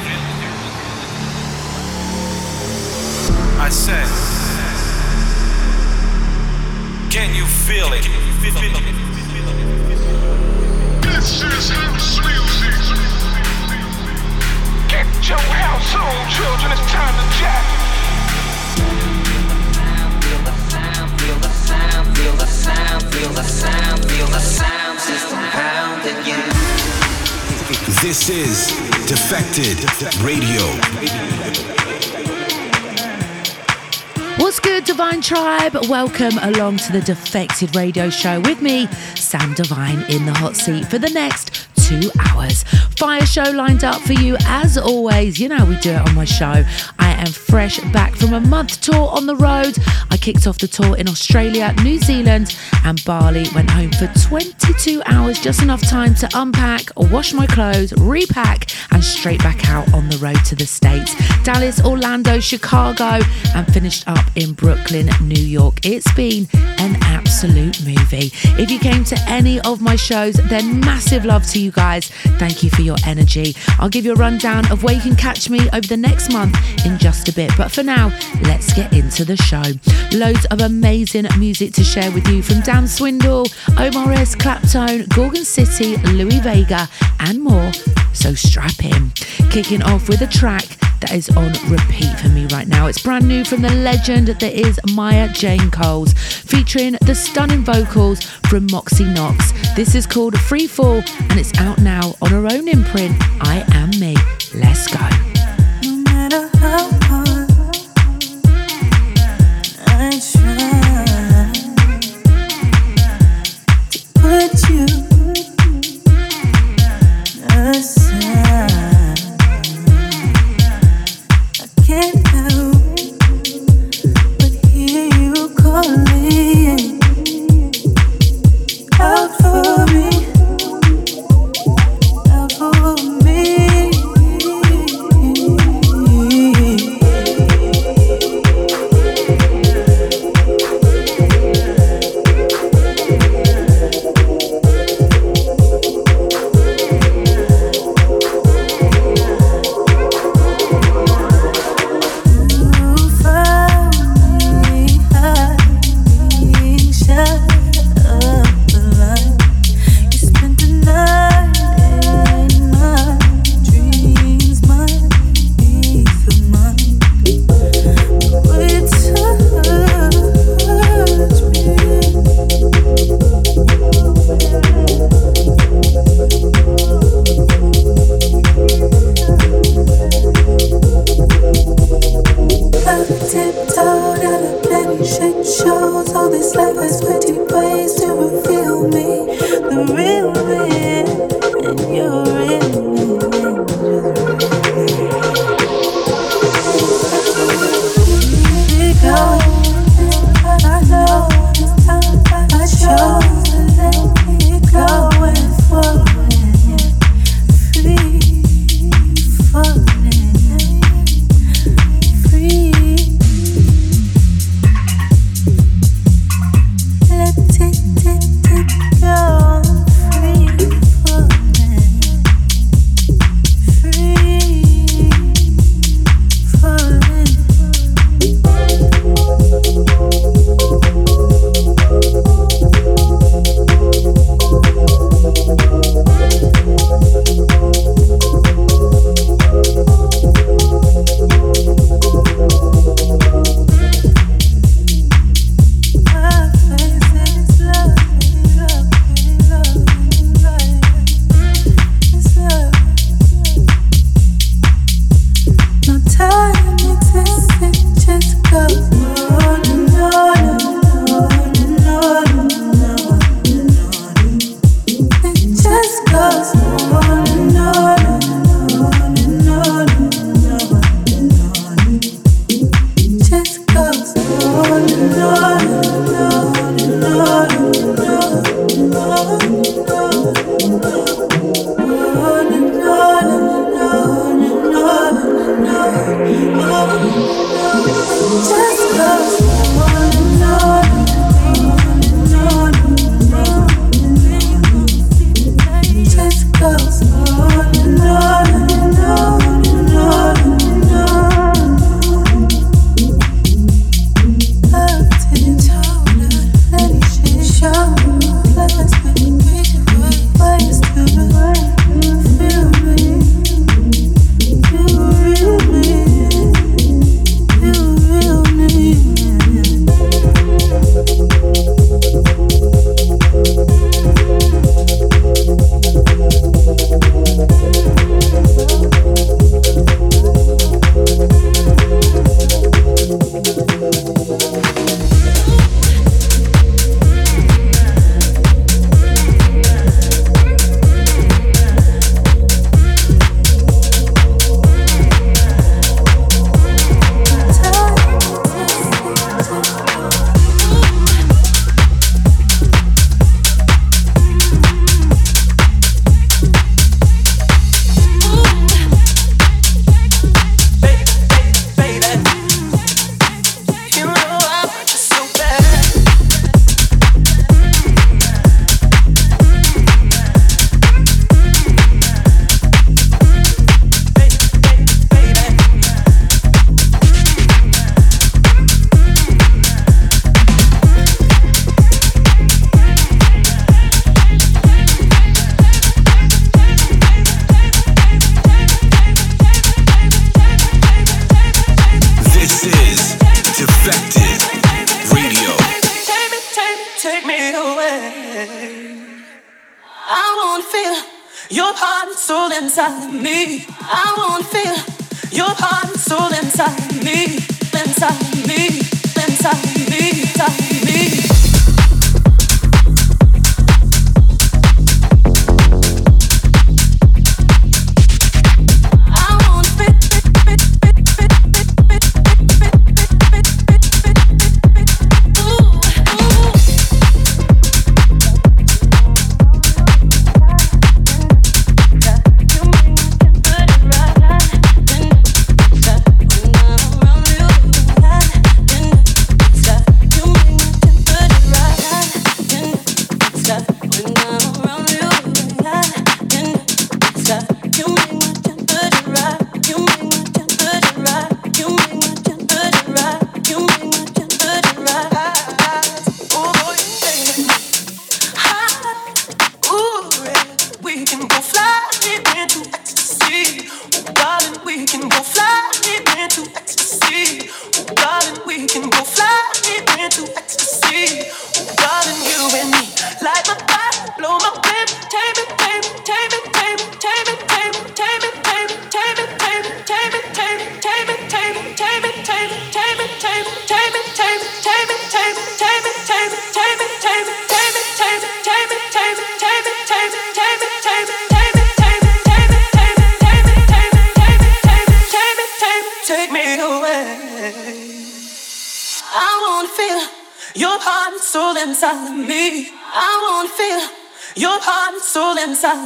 it? I said, can you feel it? This is house music. Get your house on, children. It's time to jack. Feel the sound, feel the sound, feel the sound, feel the sound, feel the sound system pounding you. This is Defected Radio. What's good, Divine Tribe? Welcome along to the Defected Radio Show with me, Sam Divine, in the hot seat for the next two hours. Fire show lined up for you as always. You know, we do it on my show. I am fresh back from a month tour on the road. I kicked off the tour in Australia, New Zealand, and Bali. Went home for 22 hours, just enough time to unpack, wash my clothes, repack, and straight back out on the road to the States. Dallas, Orlando, Chicago, and finished up in Brooklyn, New York. It's been an absolute movie. If you came to any of my shows, then massive love to you guys. Thank you for your energy. I'll give you a rundown of where you can catch me over the next month in just a bit. But for now, let's get into the show. Loads of amazing music to share with you from Dan Swindle, Omar S. Claptone, Gorgon City, Louie Vega, and more. So strap in. Kicking off with a track that is on repeat for me right now. It's brand new from the legend that is Maya Jane Coles, featuring the stunning vocals from Moxie Knox. This is called Free Fall and it's out now on her own imprint, I Am Me. Let's go.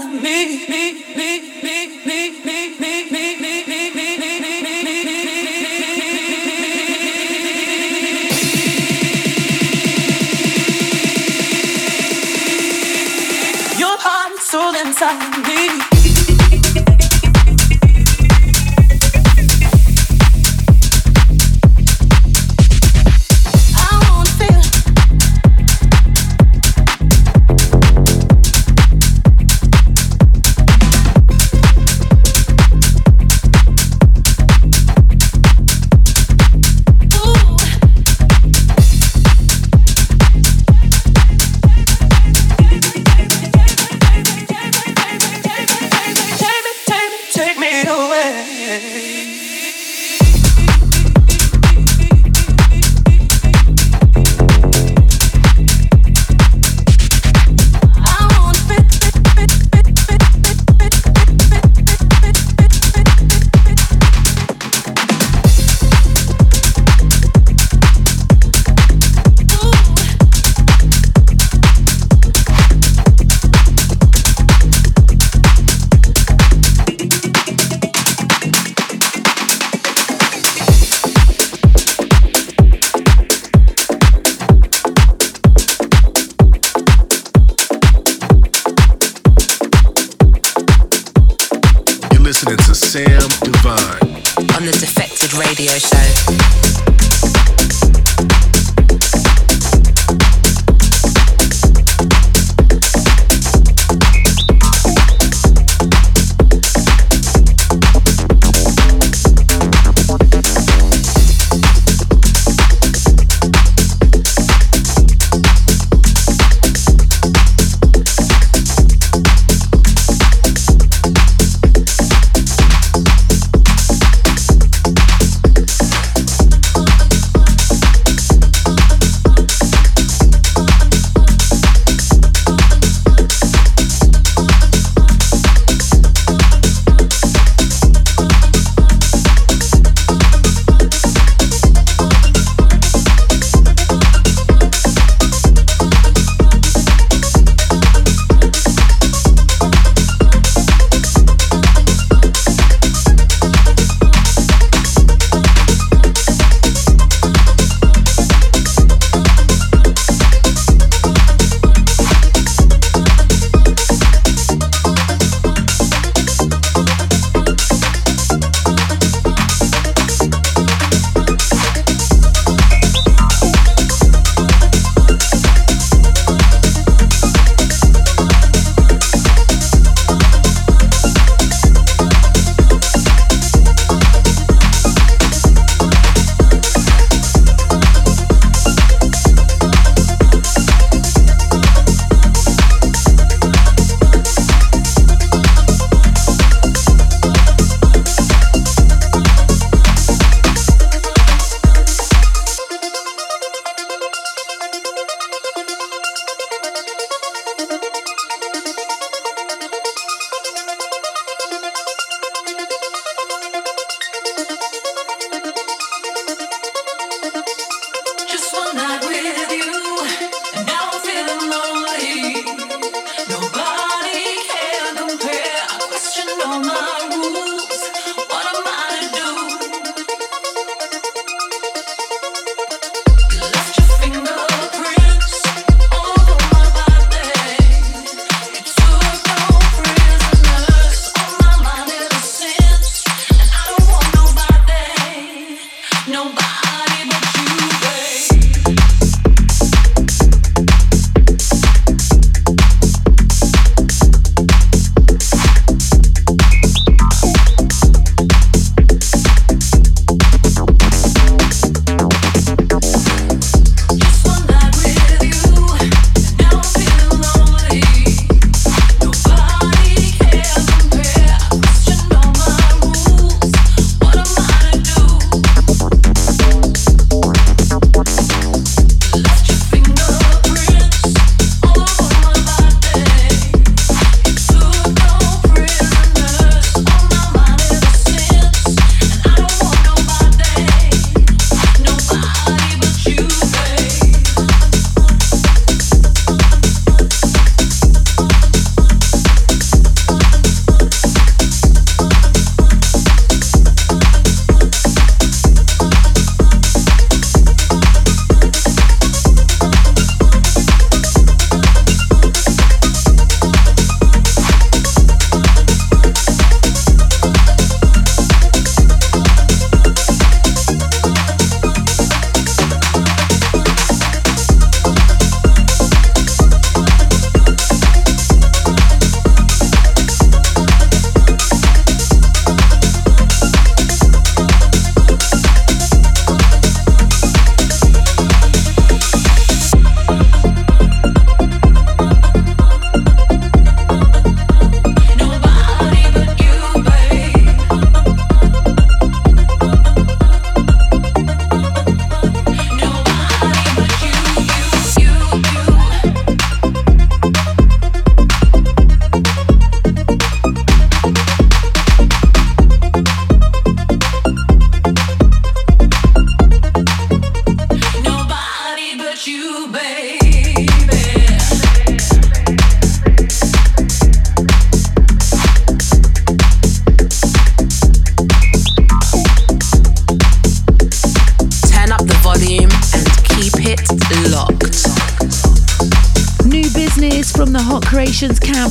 Me,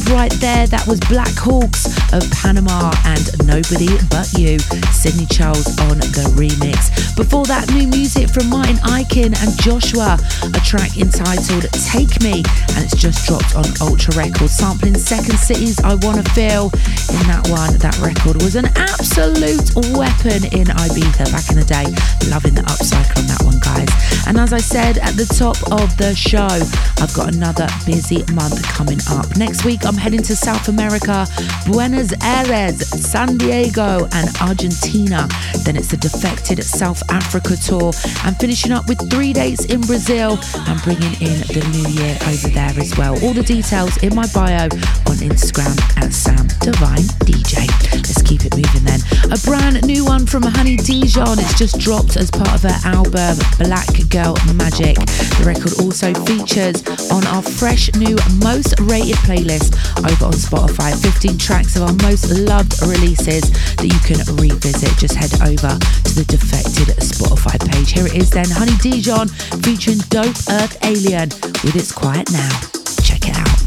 right there. That was Black Hawks of Panama and Nobody But You. Sidney Charles on the remix. Before that, new music from Martin Ikin and Joshwa, a track entitled Take Me, and it's just dropped on Ultra Records, sampling Second City's I Wanna Feel. In that one, that record was an absolute weapon in Ibiza back in the day. Loving the upcycle on that one, guys. And as I said at the top of the show, I've got another busy month coming up. Next week, I'm heading to South America, Buenos Aires, Santiago, and Argentina. Then it's the Defected South Africa tour. I'm finishing up with three dates in Brazil and bringing in the new year over there as well. All the details in my bio on Instagram at Sam Divine DJ. Let's keep it moving then. A brand new one from Honey Dijon. It's just dropped as part of her album Black Girl Magic. The record also features on our fresh new most rated playlist over on Spotify. 15 tracks of our most loved releases that you can revisit. Just head over to the Defected Spotify page. Here it is then Honey Dijon featuring Dope Earth Alien with It's Quiet Now. Check it out.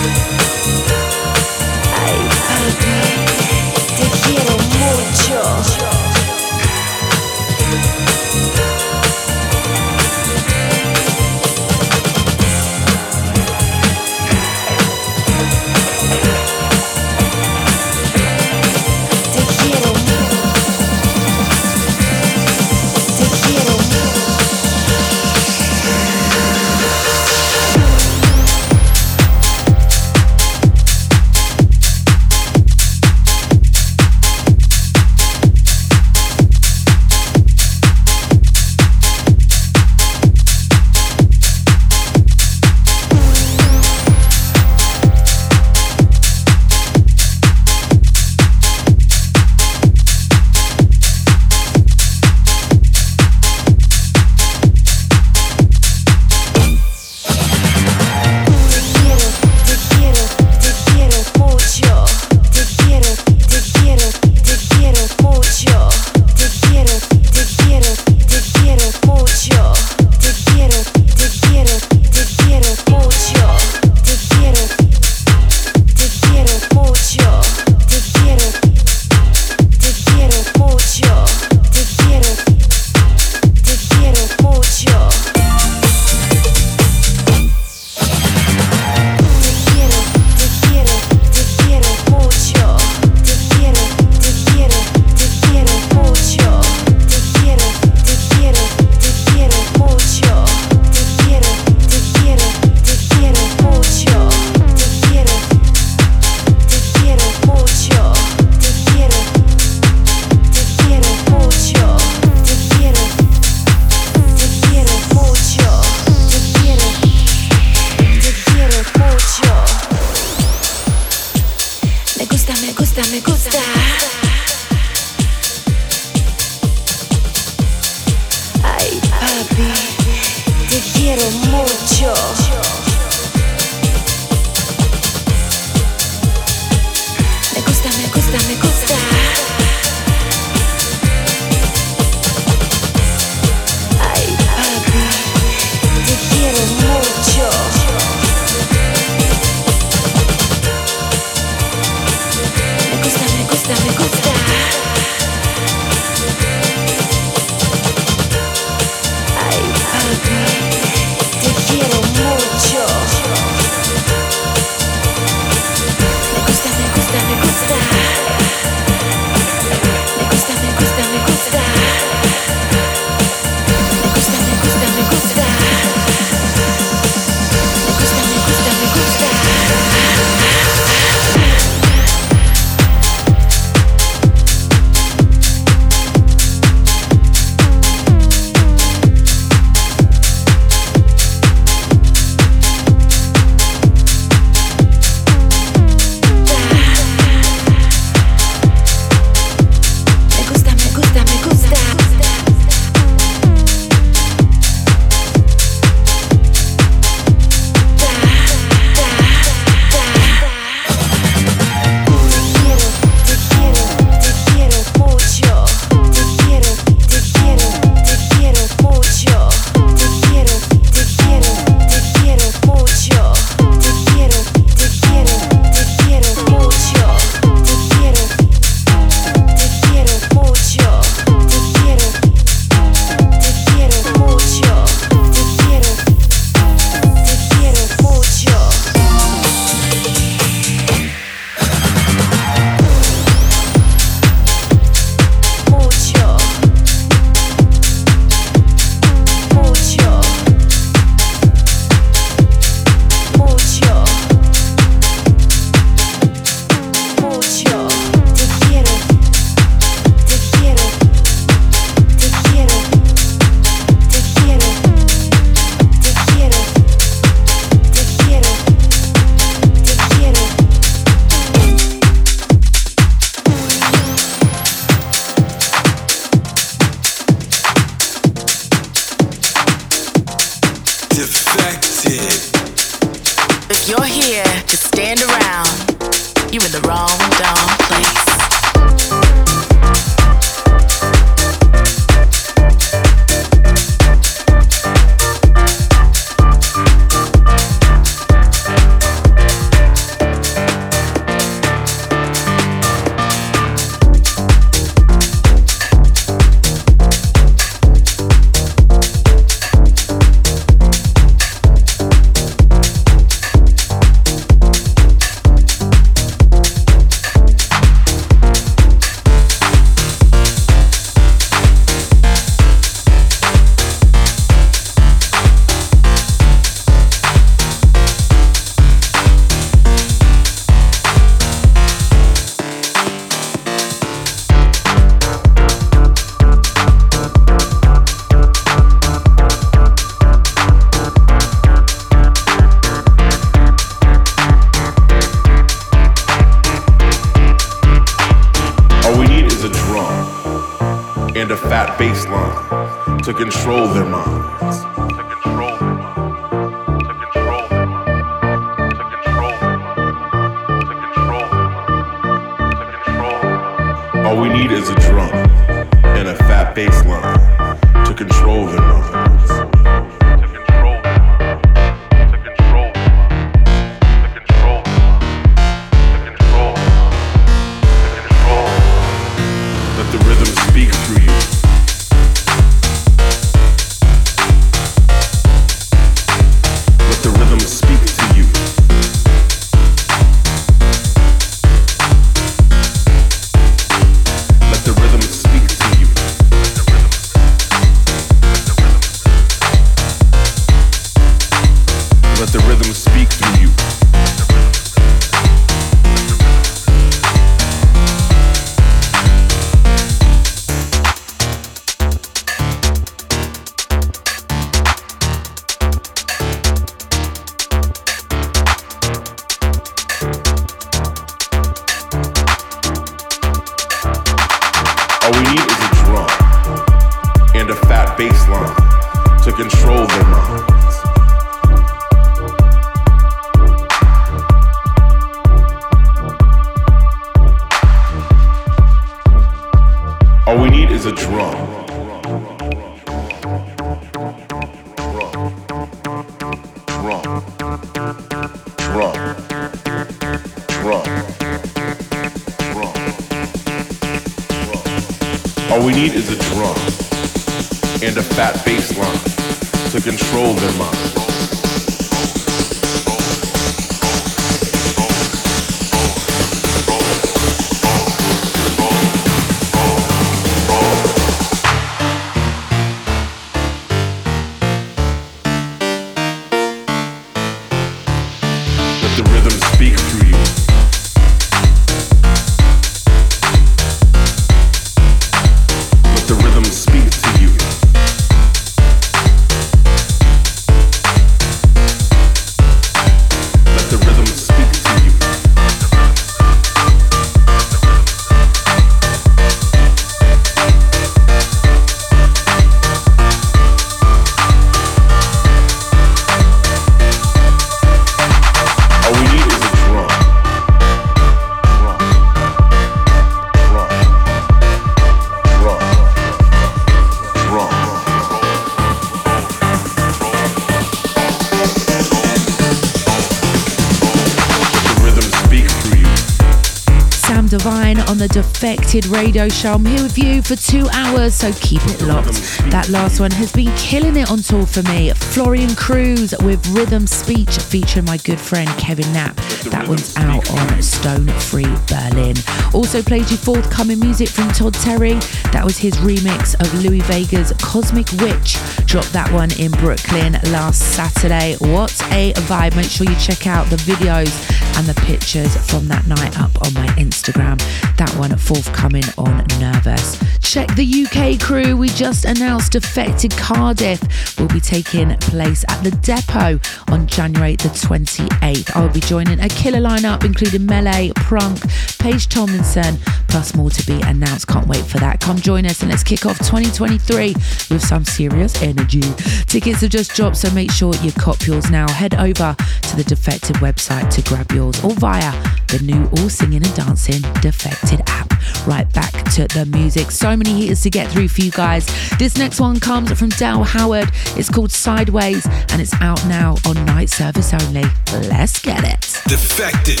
on the Defected Radio Show. I'm here with you for two hours, so keep it locked. That last one has been killing it on tour for me. Florian Kruse with Rhythm Speech featuring my good friend Kevin Knapp. That one's out on Stone Free Berlin. Also played you forthcoming music from Todd Terry. That was his remix of Louie Vega's Cosmic Witch. Dropped that one in Brooklyn last Saturday. What a vibe. Make sure you check out the videos and the pictures from that night up on my Instagram. That one forthcoming on Nervous. Check the UK crew. We just announced Defected Cardiff will be taking place at the Depot on January the 28th. I will be joining a killer lineup including Melee, Prunk, Paige Tomlinson, plus more to be announced. Can't wait for that. Come join us and let's kick off 2023 with some serious energy. Tickets have just dropped, so make sure you cop yours now. Head over to the Defected website to grab yours or via the new all singing and dancing Defected app. Right back to the music. So many heaters to get through for you guys. This next one comes from Dale Howard. It's called Sidewayz and it's out now on night service only. Let's get it. Defected.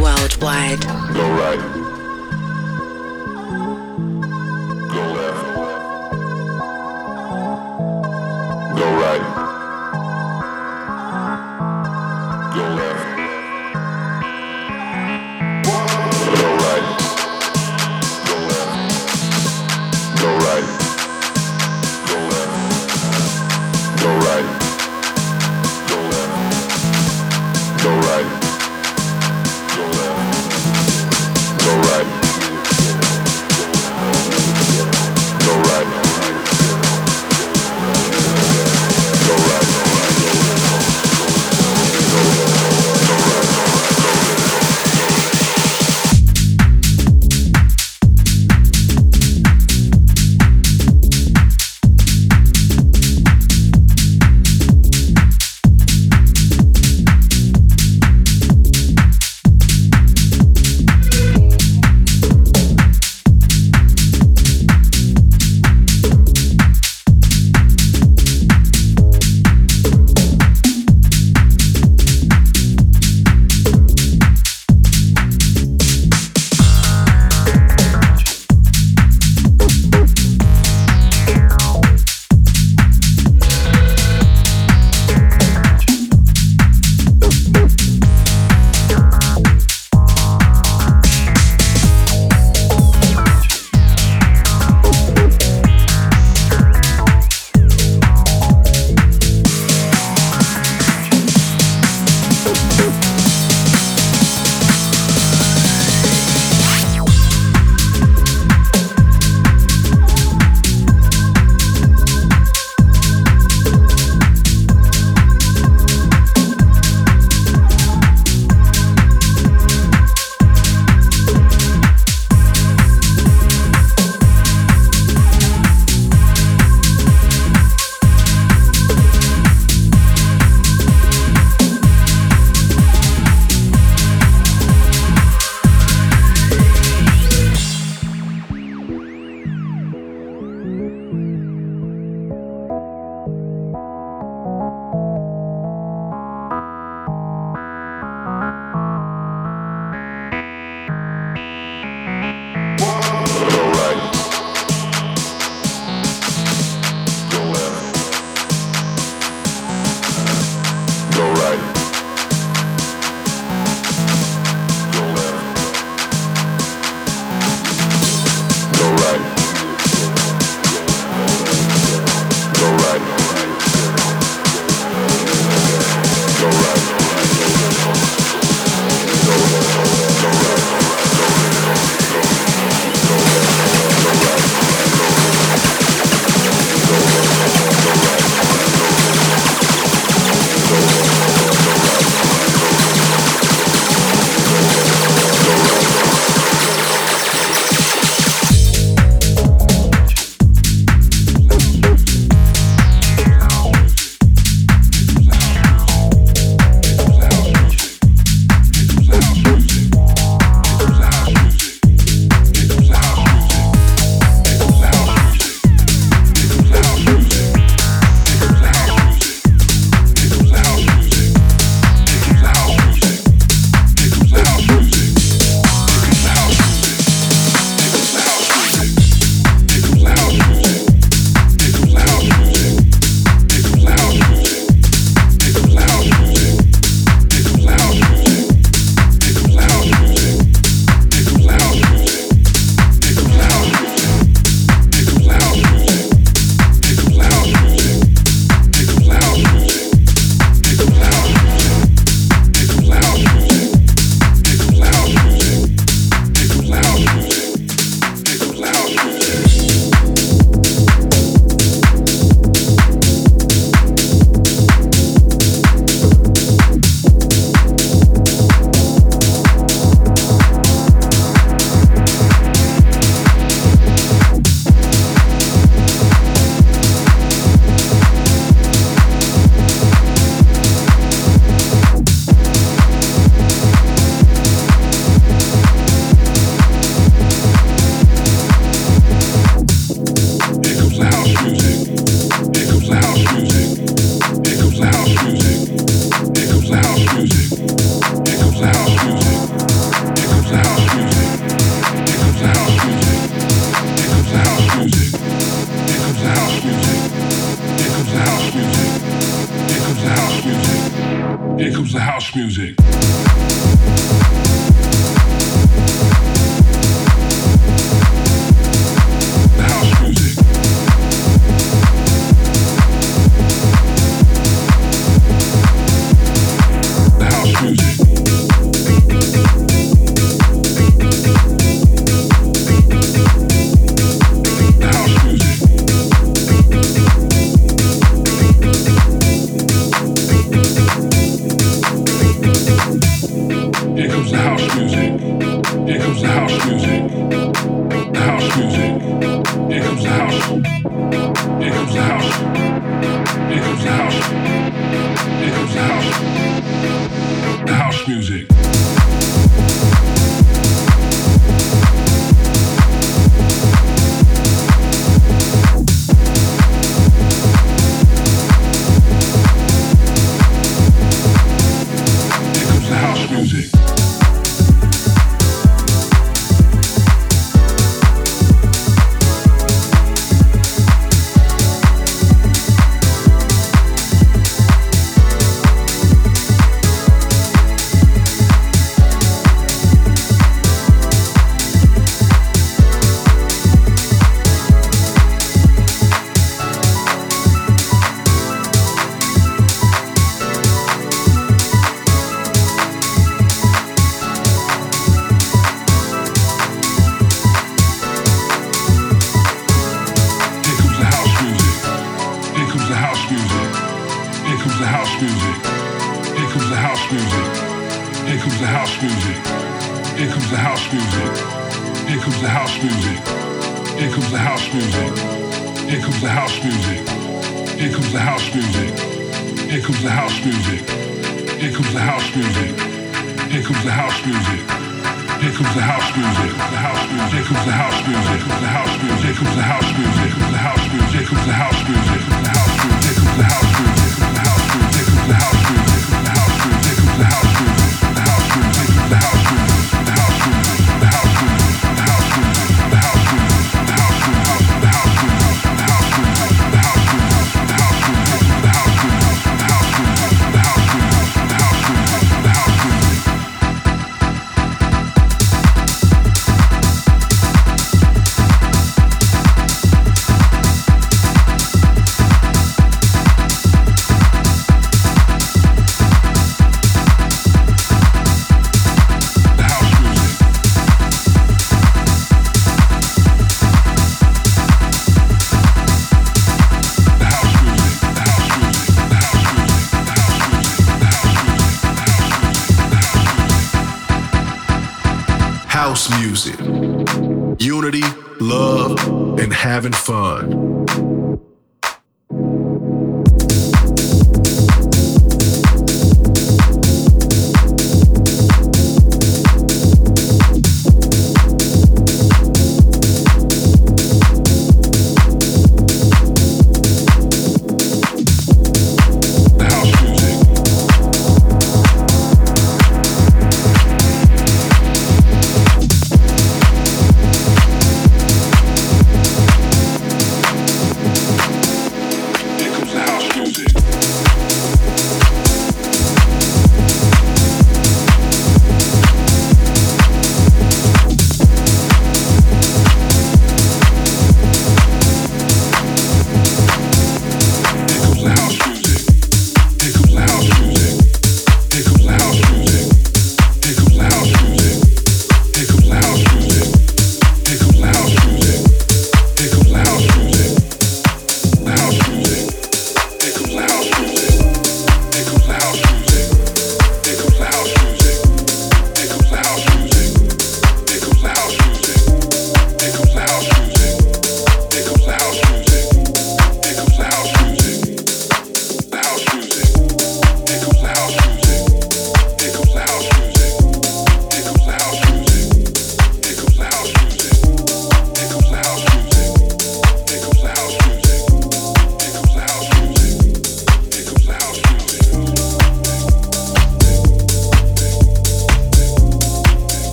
Worldwide. All right. right.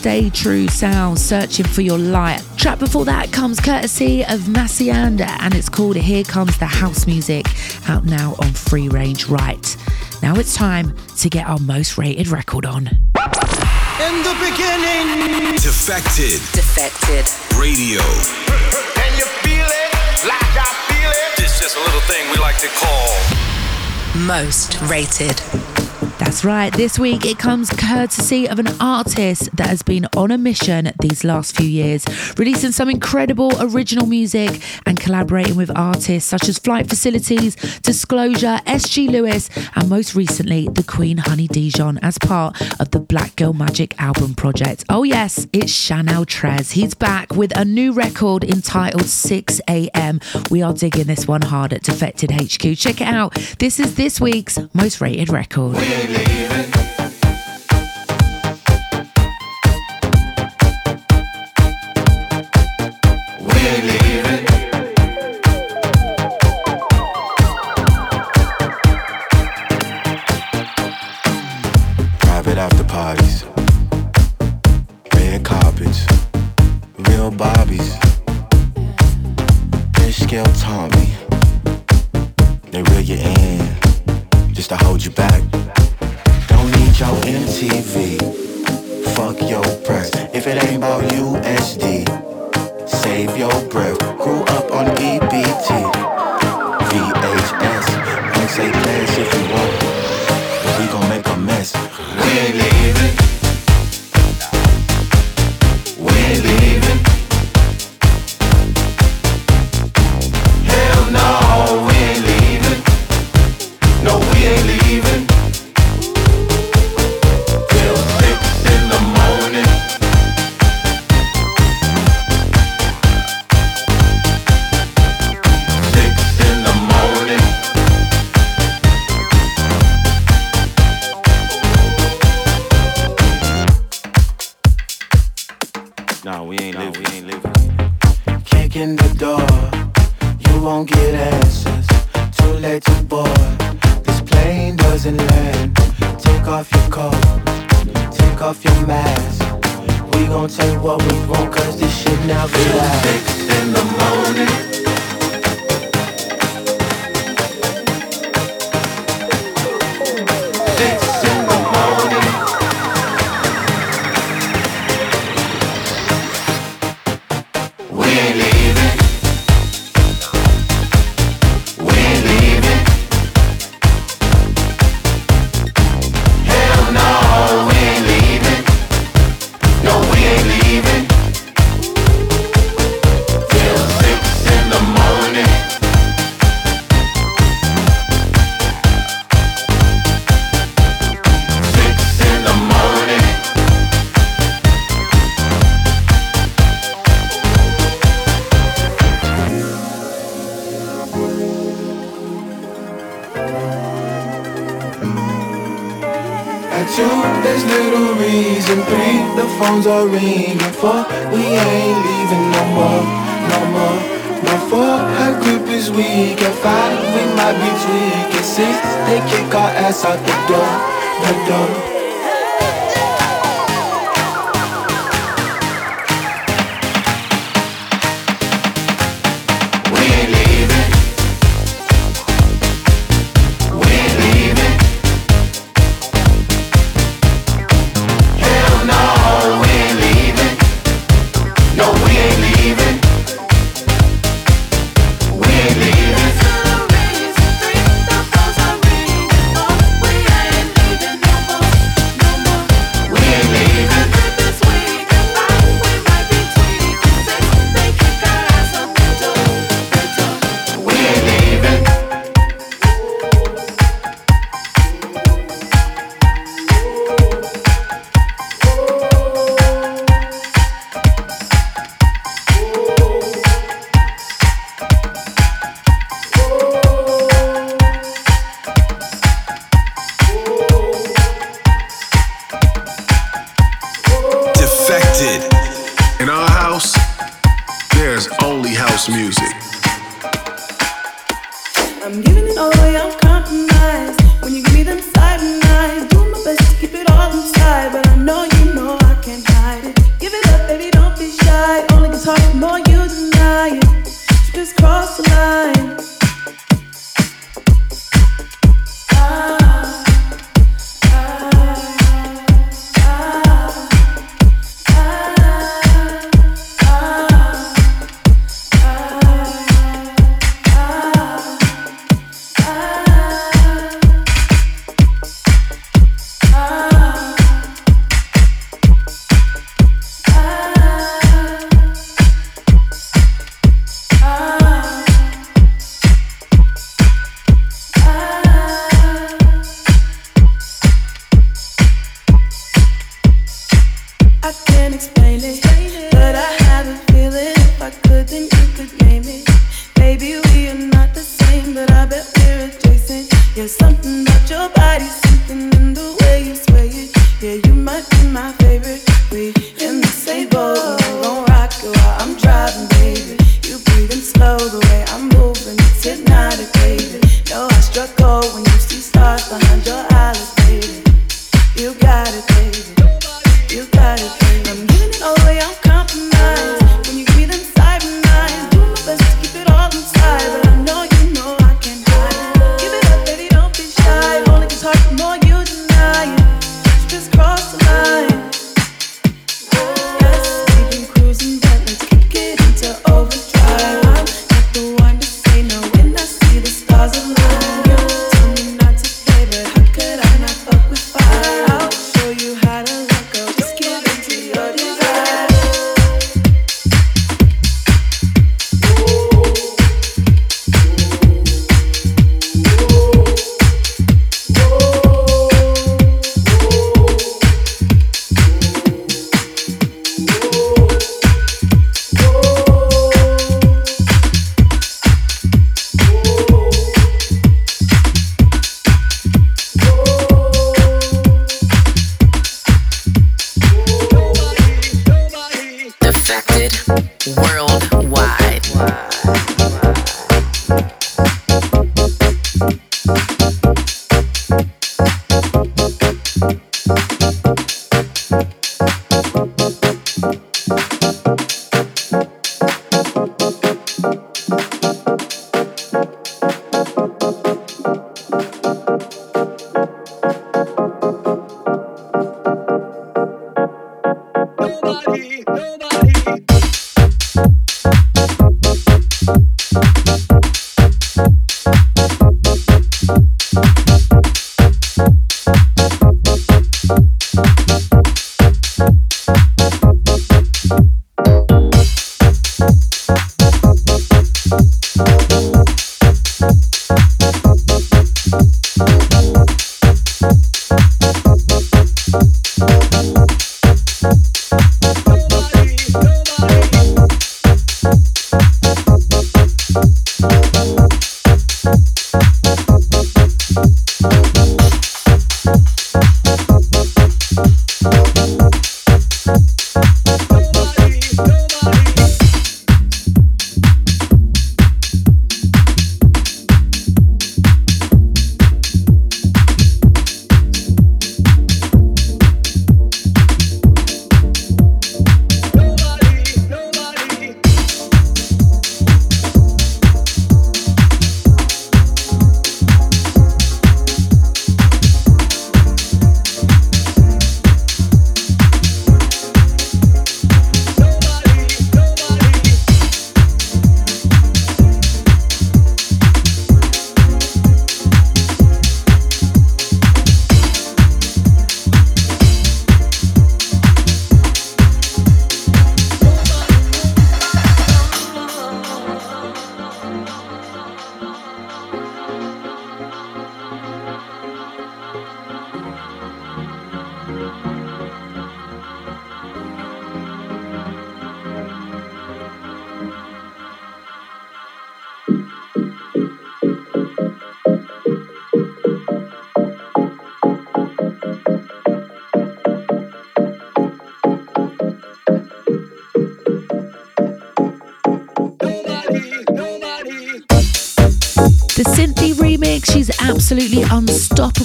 Stay True Sound, searching for your light. Track before that comes courtesy of Massiande and it's called Here Comes the House Music, out now on Free Range Right. Now it's time to get our most rated record on. In the beginning, Defected Defected. Radio. Can you feel it? Like I feel it? It's just a little thing we like to call Most rated. That's right. This week it comes courtesy of an artist that has been on a mission these last few years, releasing some incredible original music and collaborating with artists such as Flight Facilities, Disclosure, SG Lewis, and most recently the Queen Honey Dijon as part of the Black Girl Magic album project. Oh yes, it's Channel Tres. He's back with a new record entitled 6 a.m. We are digging this one hard at Defected HQ. Check it out. This is this week's most rated record. Private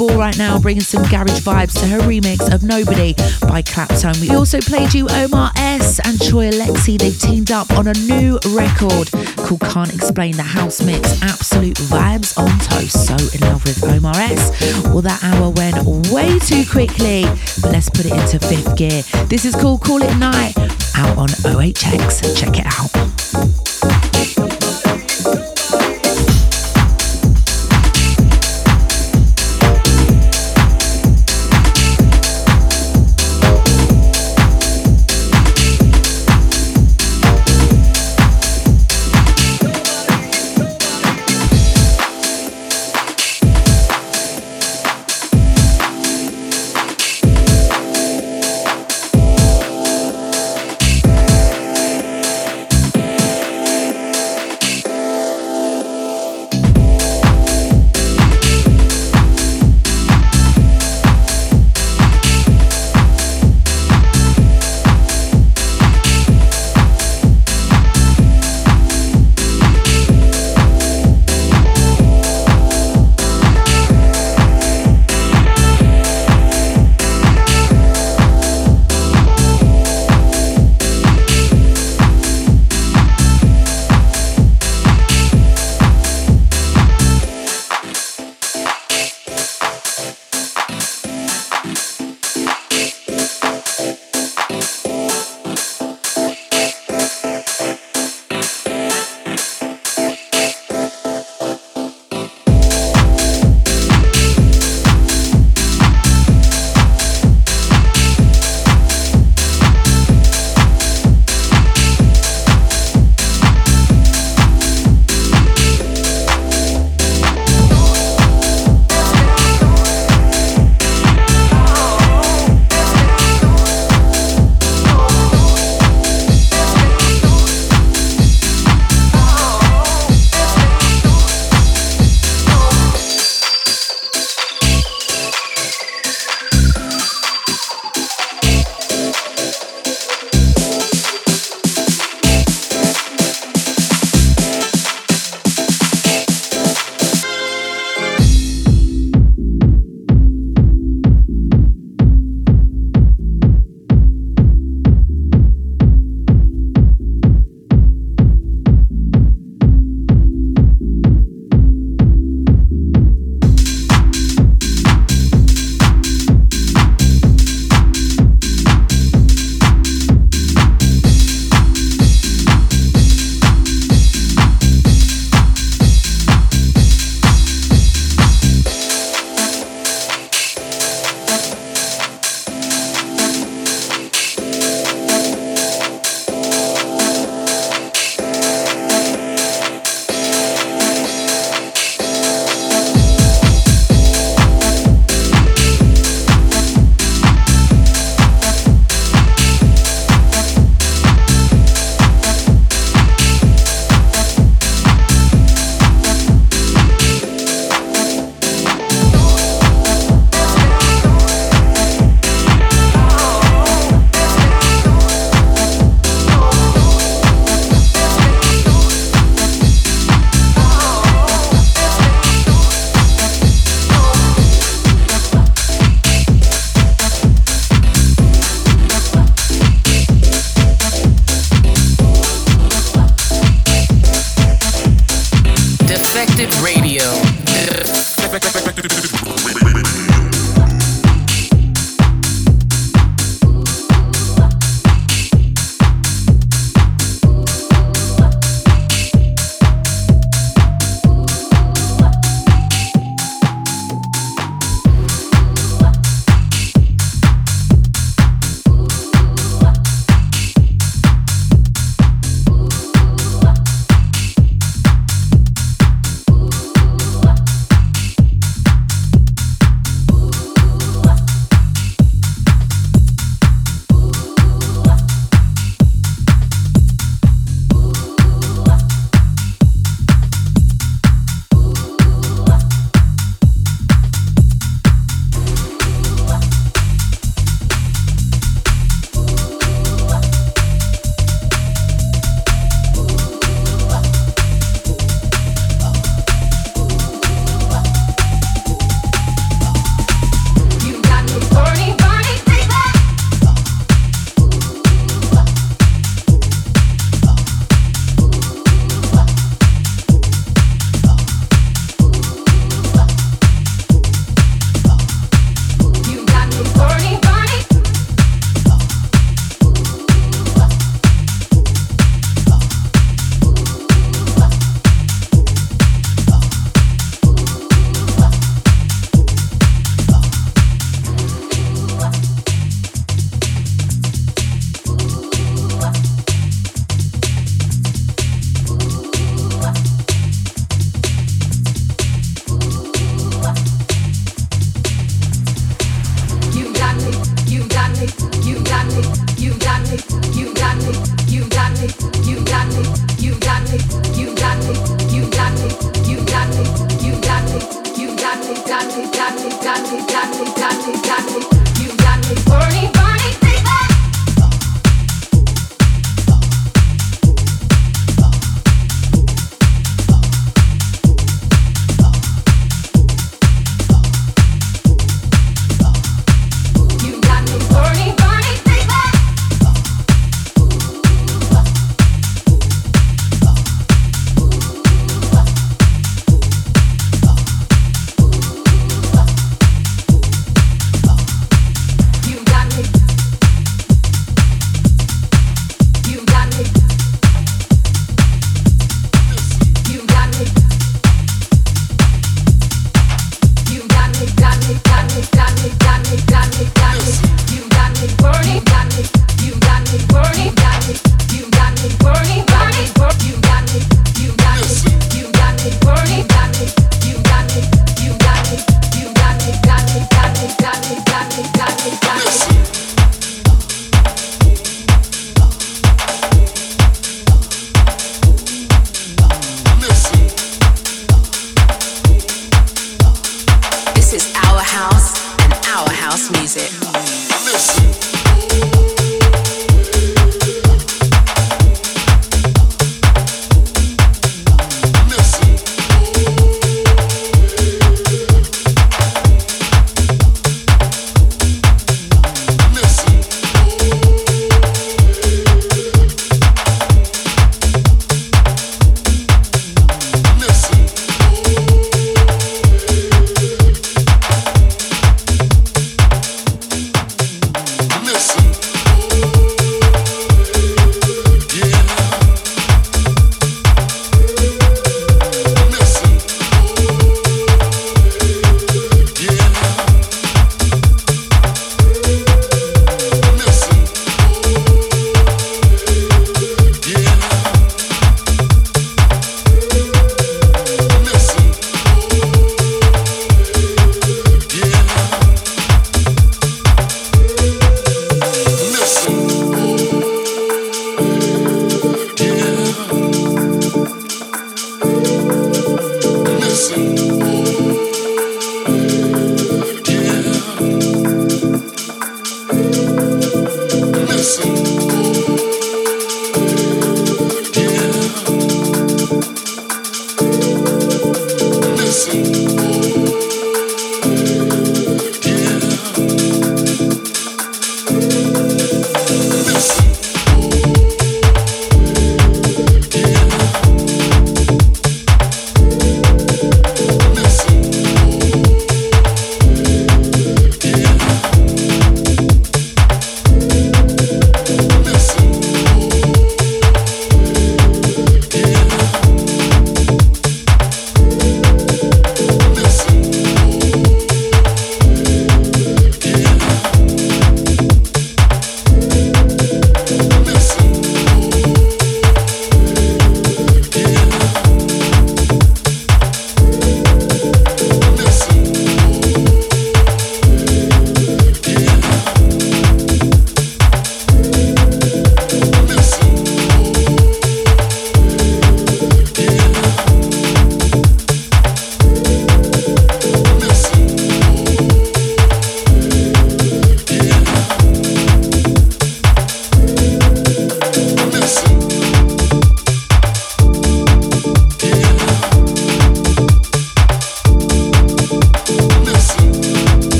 Ball right now, bringing some garage vibes to her remix of Nobody by Claptone. We also played you Omar S and Troy Alexi. They've teamed up on a new record called Can't Explain the House Mix. Absolute vibes on toast. So in love with Omar S. Well, that hour went way too quickly, but let's put it into fifth gear. This is called Call It Night out on OHX. Check it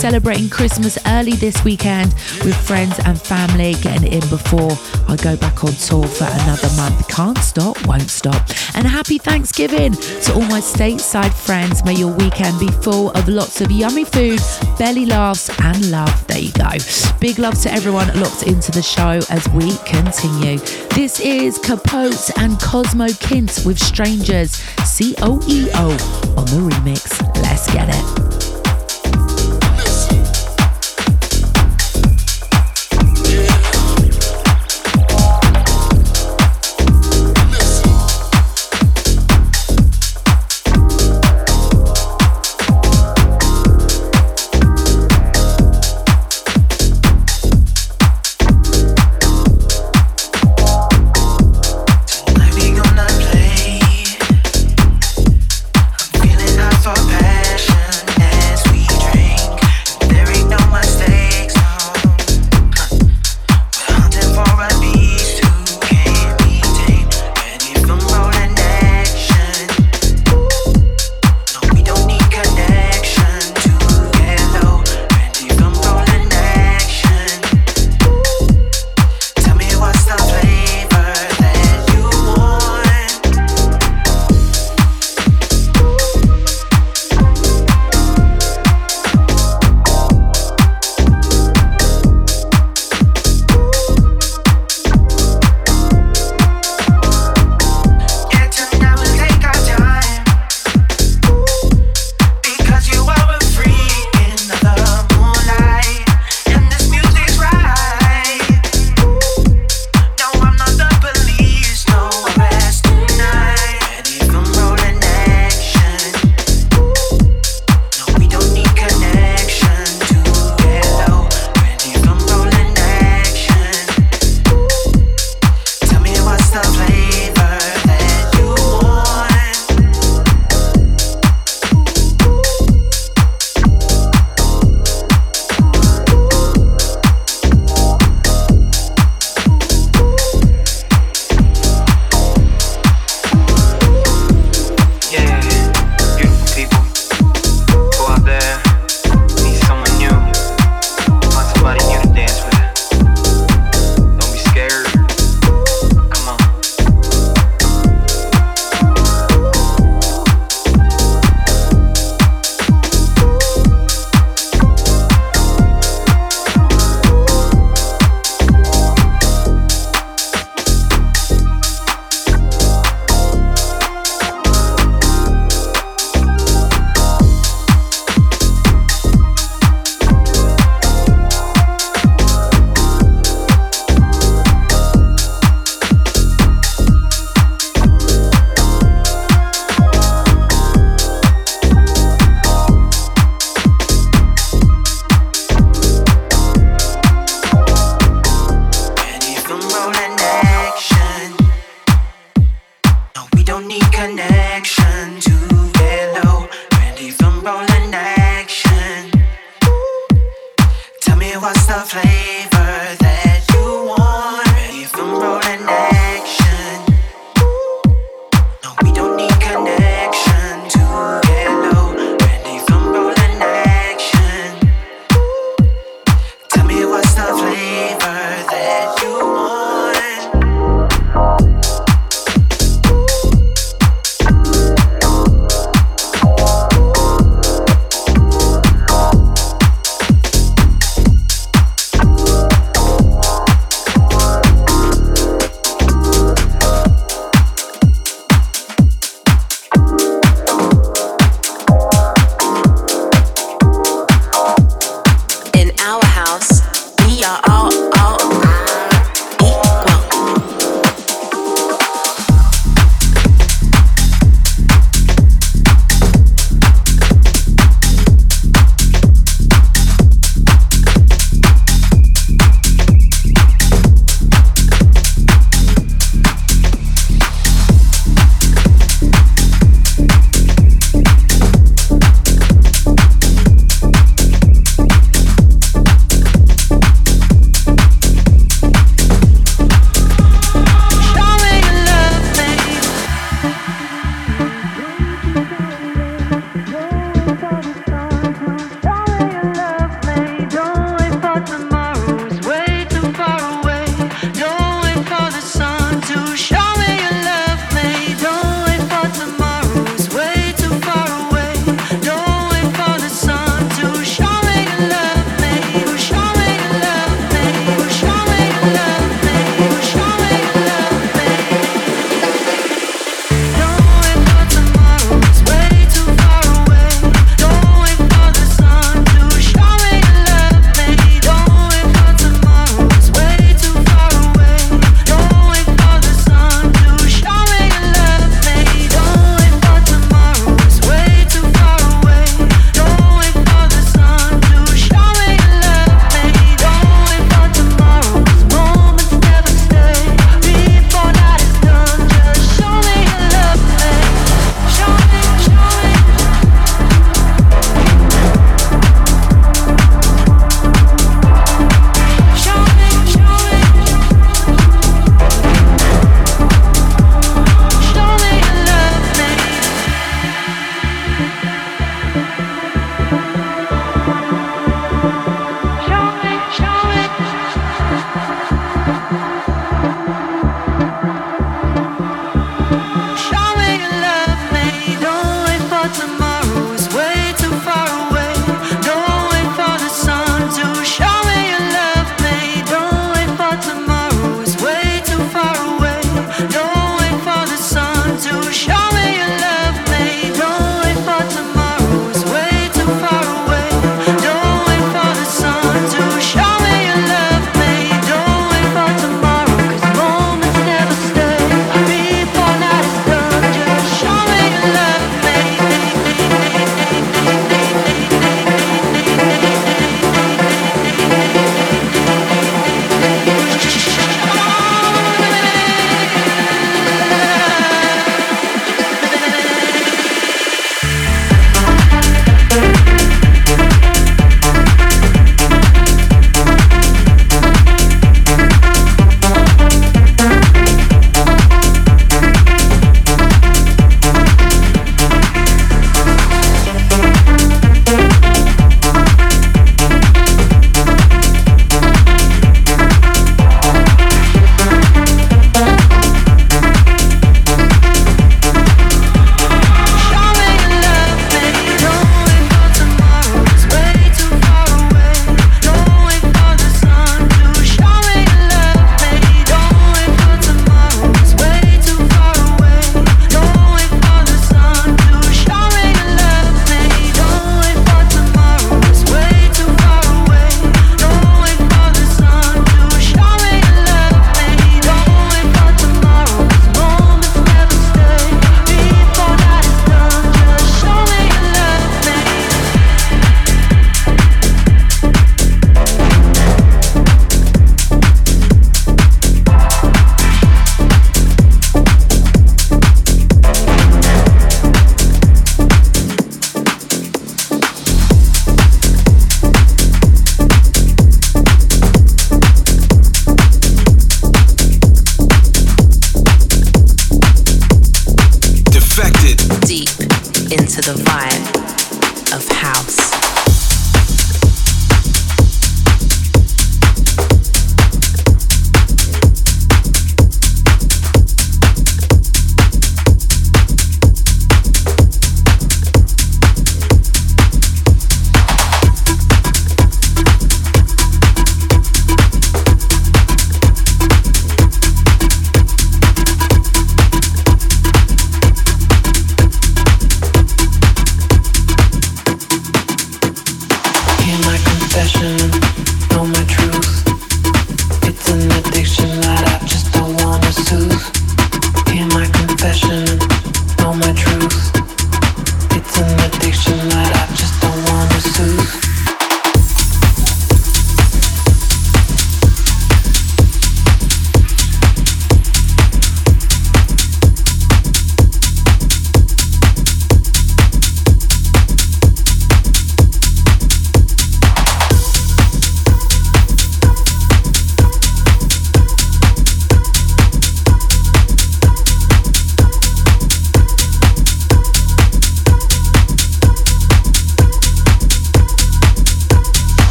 celebrating Christmas early this weekend with friends and family, getting in before I go back on tour for another month. Can't stop, won't stop. And happy Thanksgiving to all my stateside friends. May your weekend be full of lots of yummy food, belly laughs, and love. There you go. Big love to everyone locked into the show as we continue. This is Kapote and Kosmo Kint with Strangers, C O E O on the remix. Let's get it.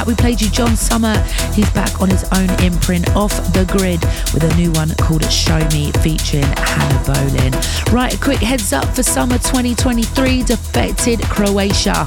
That, we played you John Summit. He's back on his own imprint, Off the Grid, with a new one called Show Me featuring Hannah Boleyn. Right, a quick heads up for summer 2023 Defected Croatia.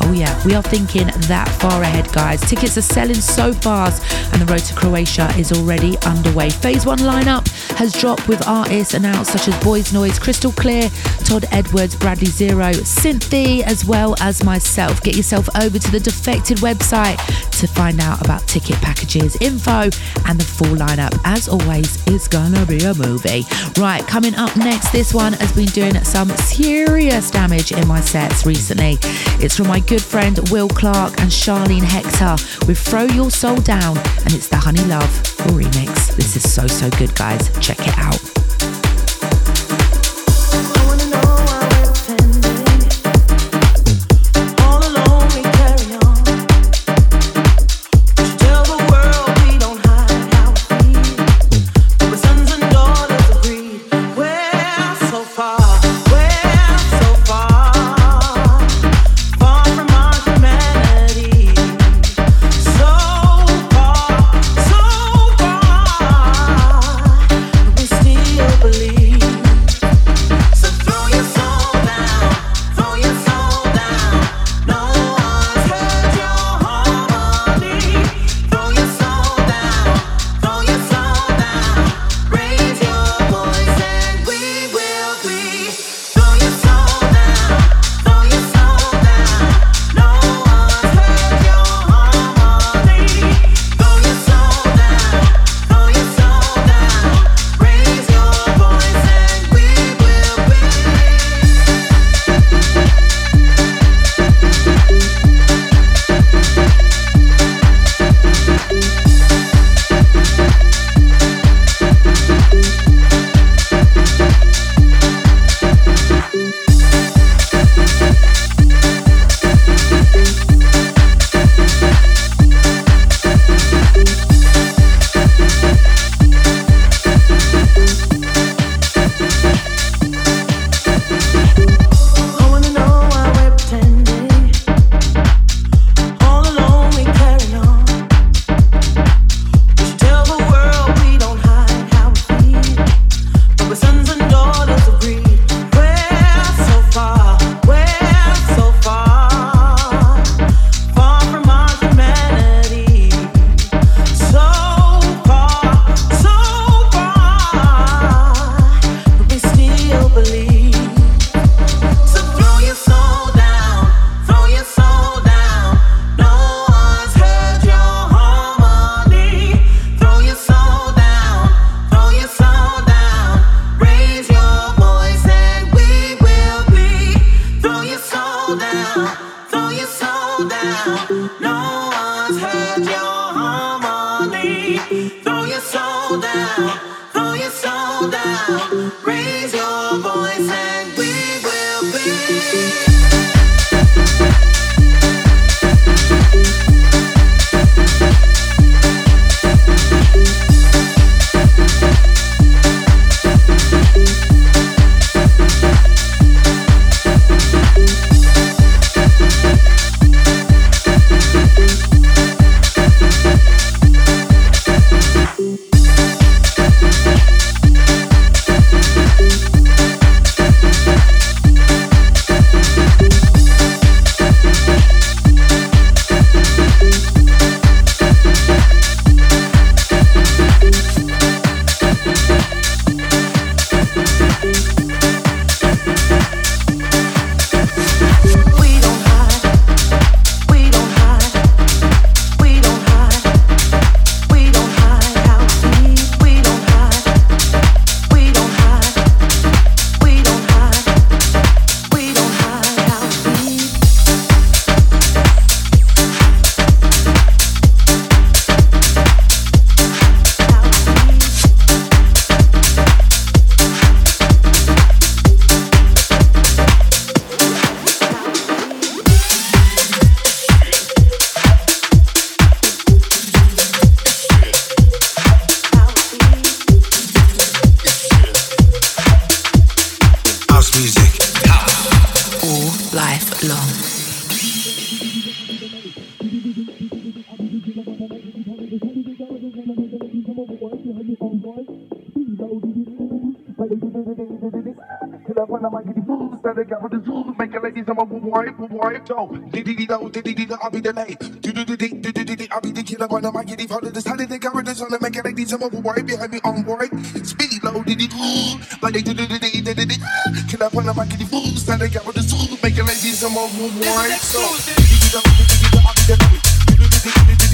Oh, yeah, we are thinking that far ahead, guys. Tickets are selling so fast, and the road to Croatia is already underway. Phase one lineup has dropped with artists announced such as Boys Noize, Crystal Clear, Todd Edwards, Bradley Zero, Cinthie, as well as myself. Get yourself over to the Defected website to find out about ticket packages, info, and the full lineup. As always, it's gonna be a movie. Right, coming up next, this one has been doing some serious damage in my sets recently. It's from my good friend Will Clarke and Sharlene Hector with Throw Your Soul Down, and it's the HoneyLuv remix. This is so, so good, guys. Check it out. Wipe, so. Diddy diddy do, diddy diddy, I'll be the late. Do do do do do do I'll be the killer on the mic, the follow this, how did they this on the make a lady some of wipe, behind me on wipe. Speedy low, diddy do, like they do do do do do do. Kill up on the mic, the fools, that they got with the tools, make a lady some of wipe, so. Diddy diddy do, diddy diddy, I'll be the late. Do do do do do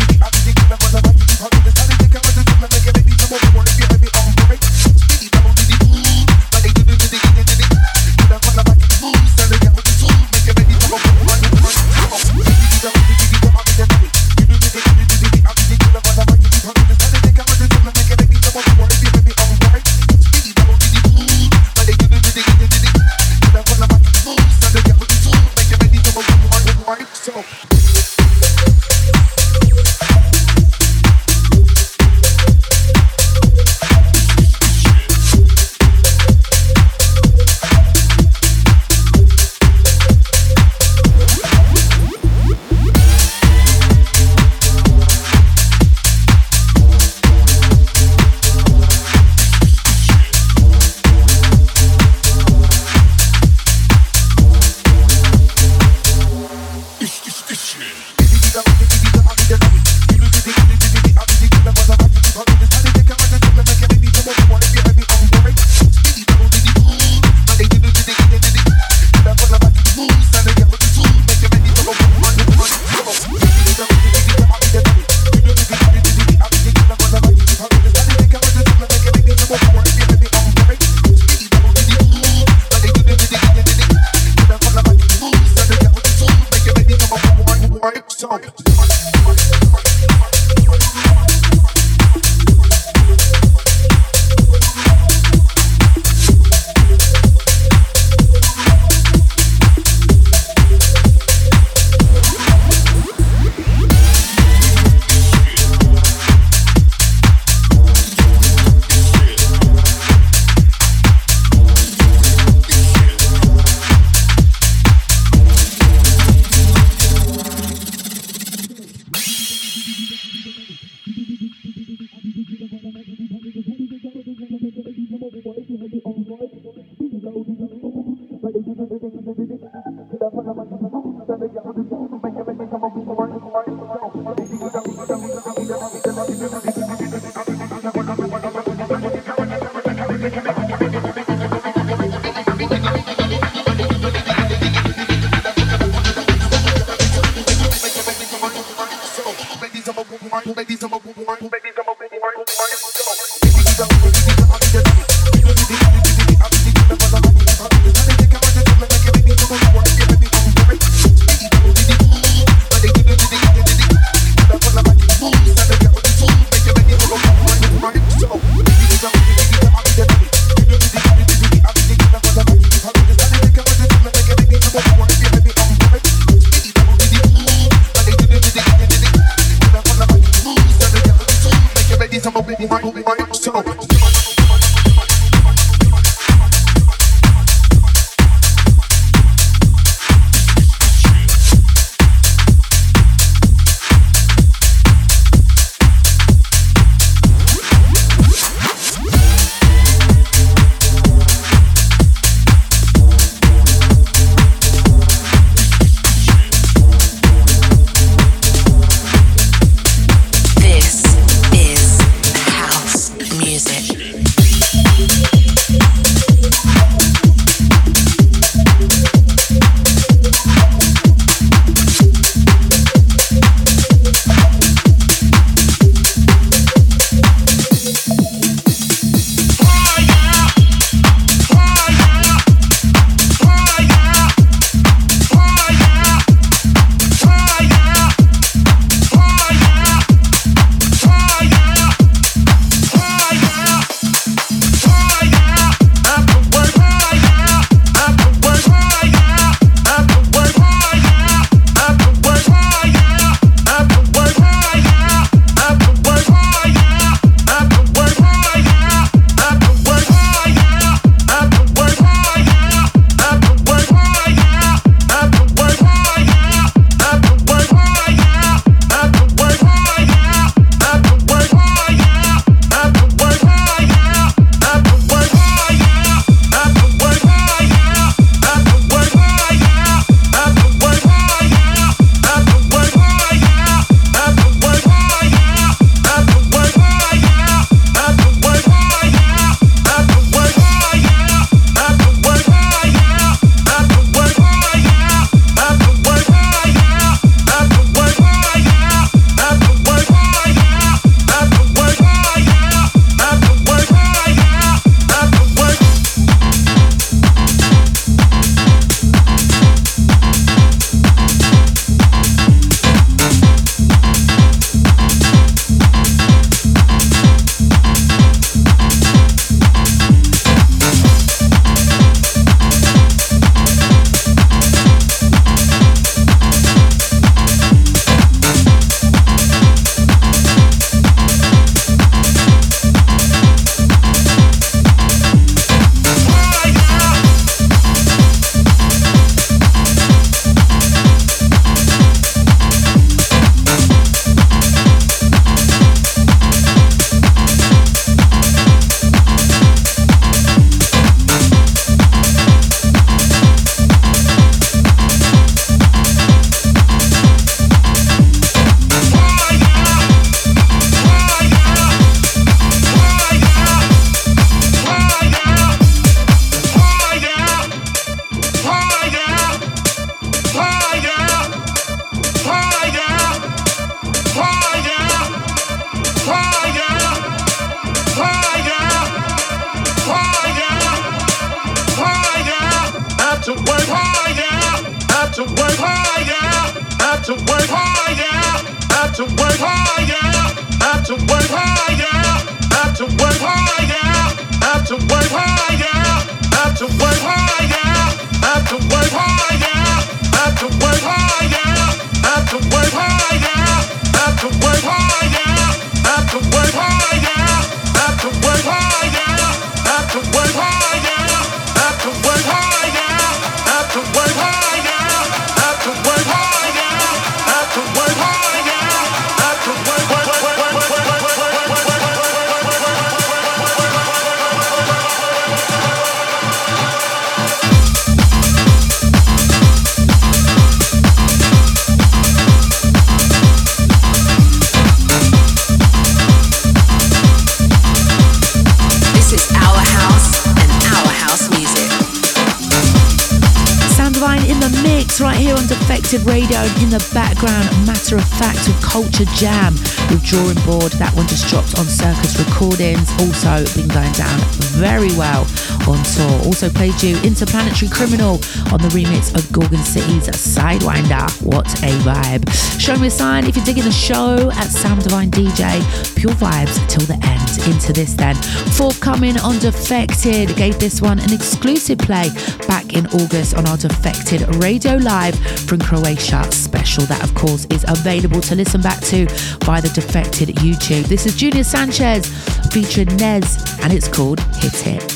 Culture Jam with Drawing Board. That one just dropped on Circus Recordings. Also been going down very well on tour. Also played you Interplanetary Criminal on the remix of Gorgon City's Sidewindah. What a vibe. Show me a sign if you're digging the show at Sam Divine DJ. Pure vibes till the end. Into this then. Forthcoming on Defected. Gave this one an exclusive play back in August on our Defected Radio Live from Croatia special. That, of course, is available to listen back to by the Defected YouTube. This is Junior Sanchez featuring Nez, and it's called Hit It.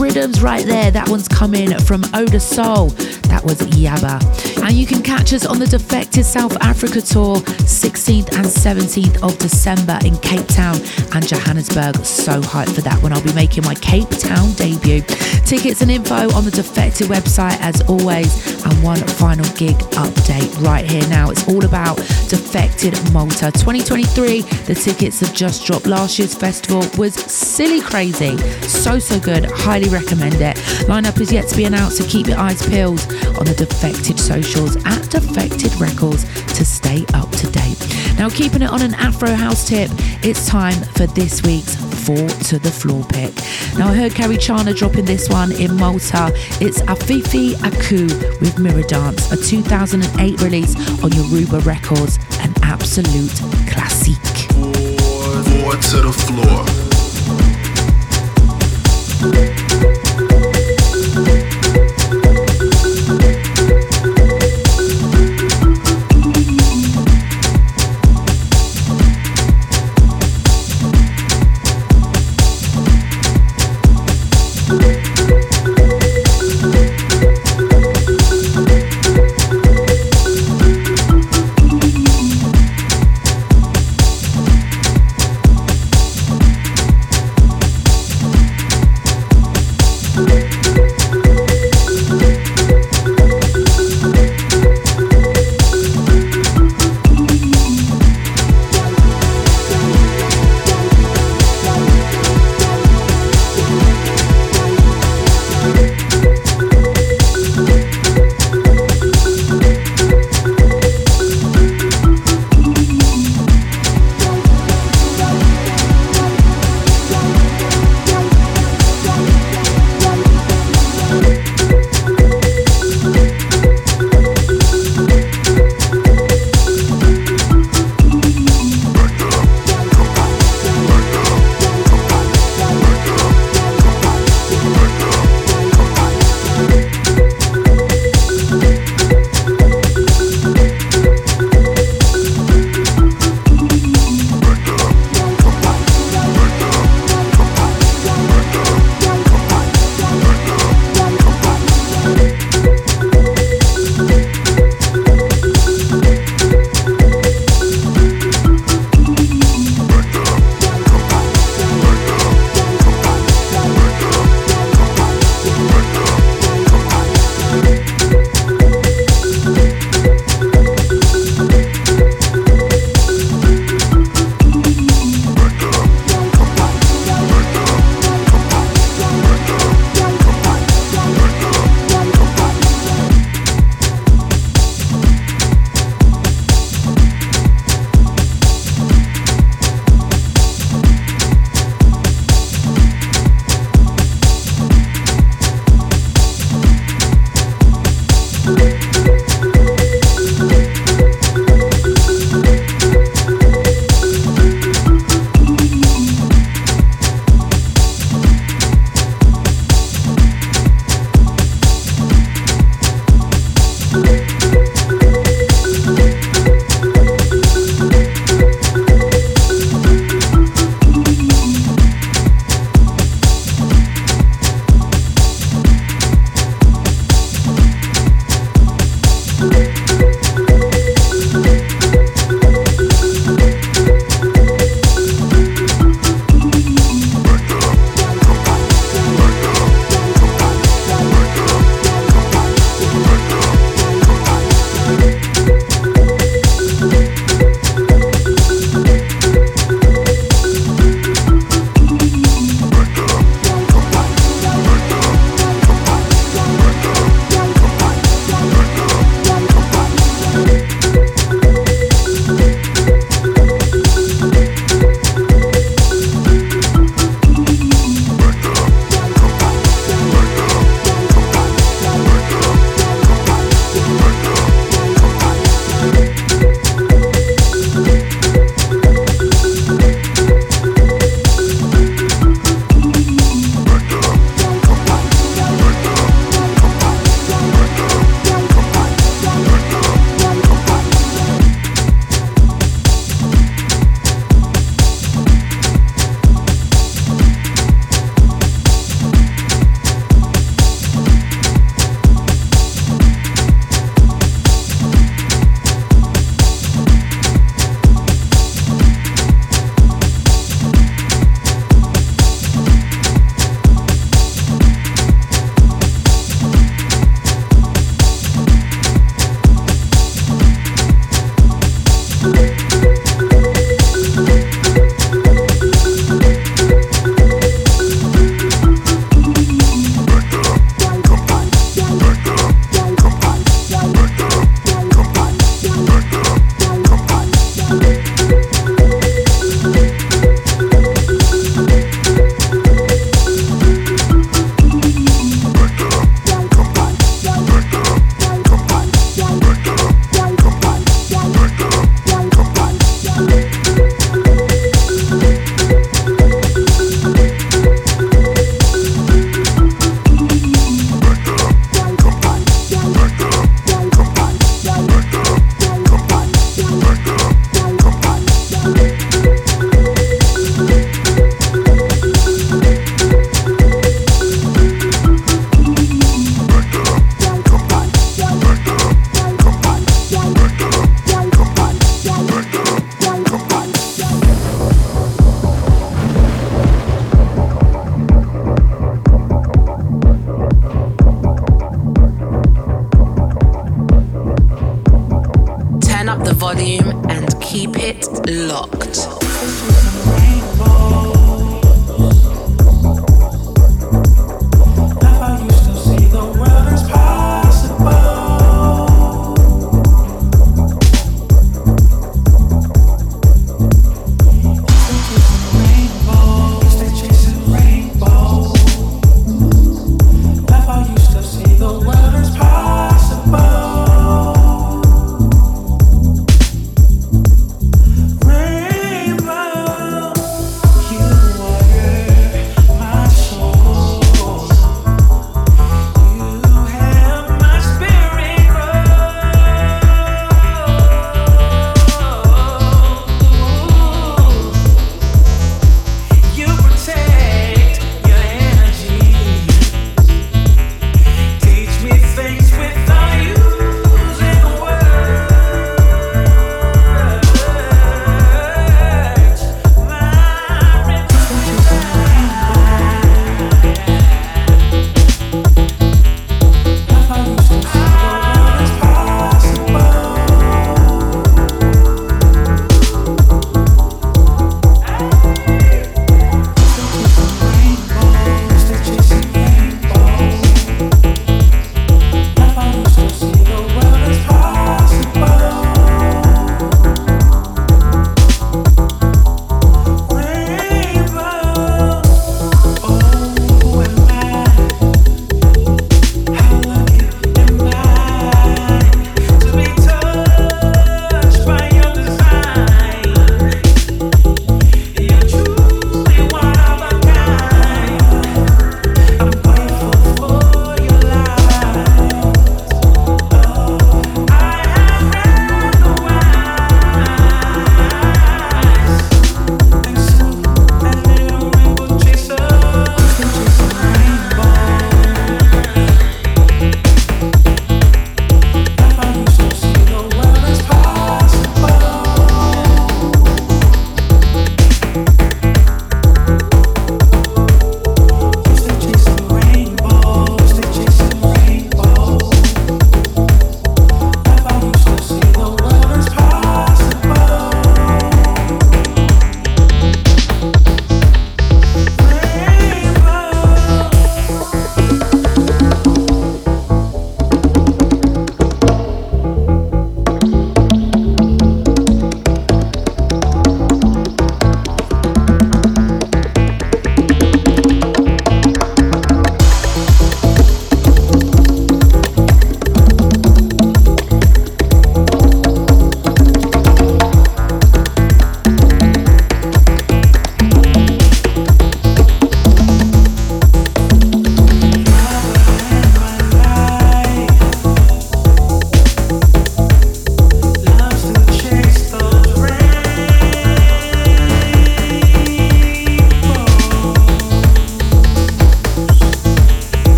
Rhythms right there. That one's coming from Odasoul. That was Yahba. And you can catch us on the Defected South Africa tour 16th and 17th of December in Cape Town and Johannesburg. So hyped for that one. I'll be making my Cape Town debut. Tickets and info on the Defected website as always. And one final gig update right here now. It's all about Defected Malta 2023. The tickets have just dropped. Last year's festival was silly crazy. So, so good. Highly recommend it. Lineup is yet to be announced, so keep your eyes peeled on the Defected socials at Defected Records to stay up to date. Now, keeping it on an Afro house tip, it's time for this week's Four to the Floor pick. Now, I heard Kerri Chandler dropping this one in Malta. It's Afefe Iku with Mirror Dance, a 2008 release on Yoruba Records, an absolute classic. Four, to the floor. Rounding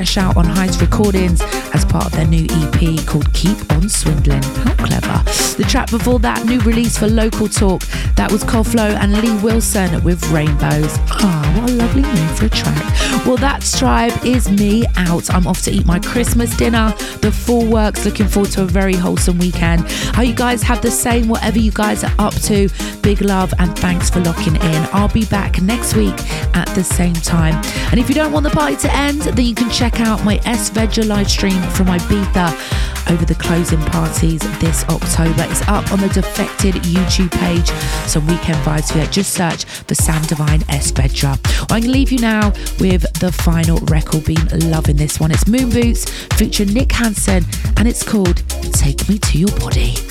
fresh out on Heist Recordings as part of their new EP called Keep On Swindling. How clever. The track before that, new release for Local Talk. That was Coflo and Lee Wilson with Rainbows. Ah, what a lovely name for a track. Well, that tribe is me out. I'm off to eat my Christmas dinner. The full works. Looking forward to a very wholesome weekend. How you guys have the same, whatever you guys are up to. Big love and thanks for locking in. I'll be back next week at the same time. And if you don't want the party to end, then you can check out my Es Vedra live stream from Ibiza over the closing parties this October. It's up on the Defected YouTube page. Some weekend vibes for you. Just search for Sam Divine S Well, I'm going to leave you now with the final record. Been loving this one. It's Moon Boots featuring Nick Hansen and it's called Take Me to Your Body.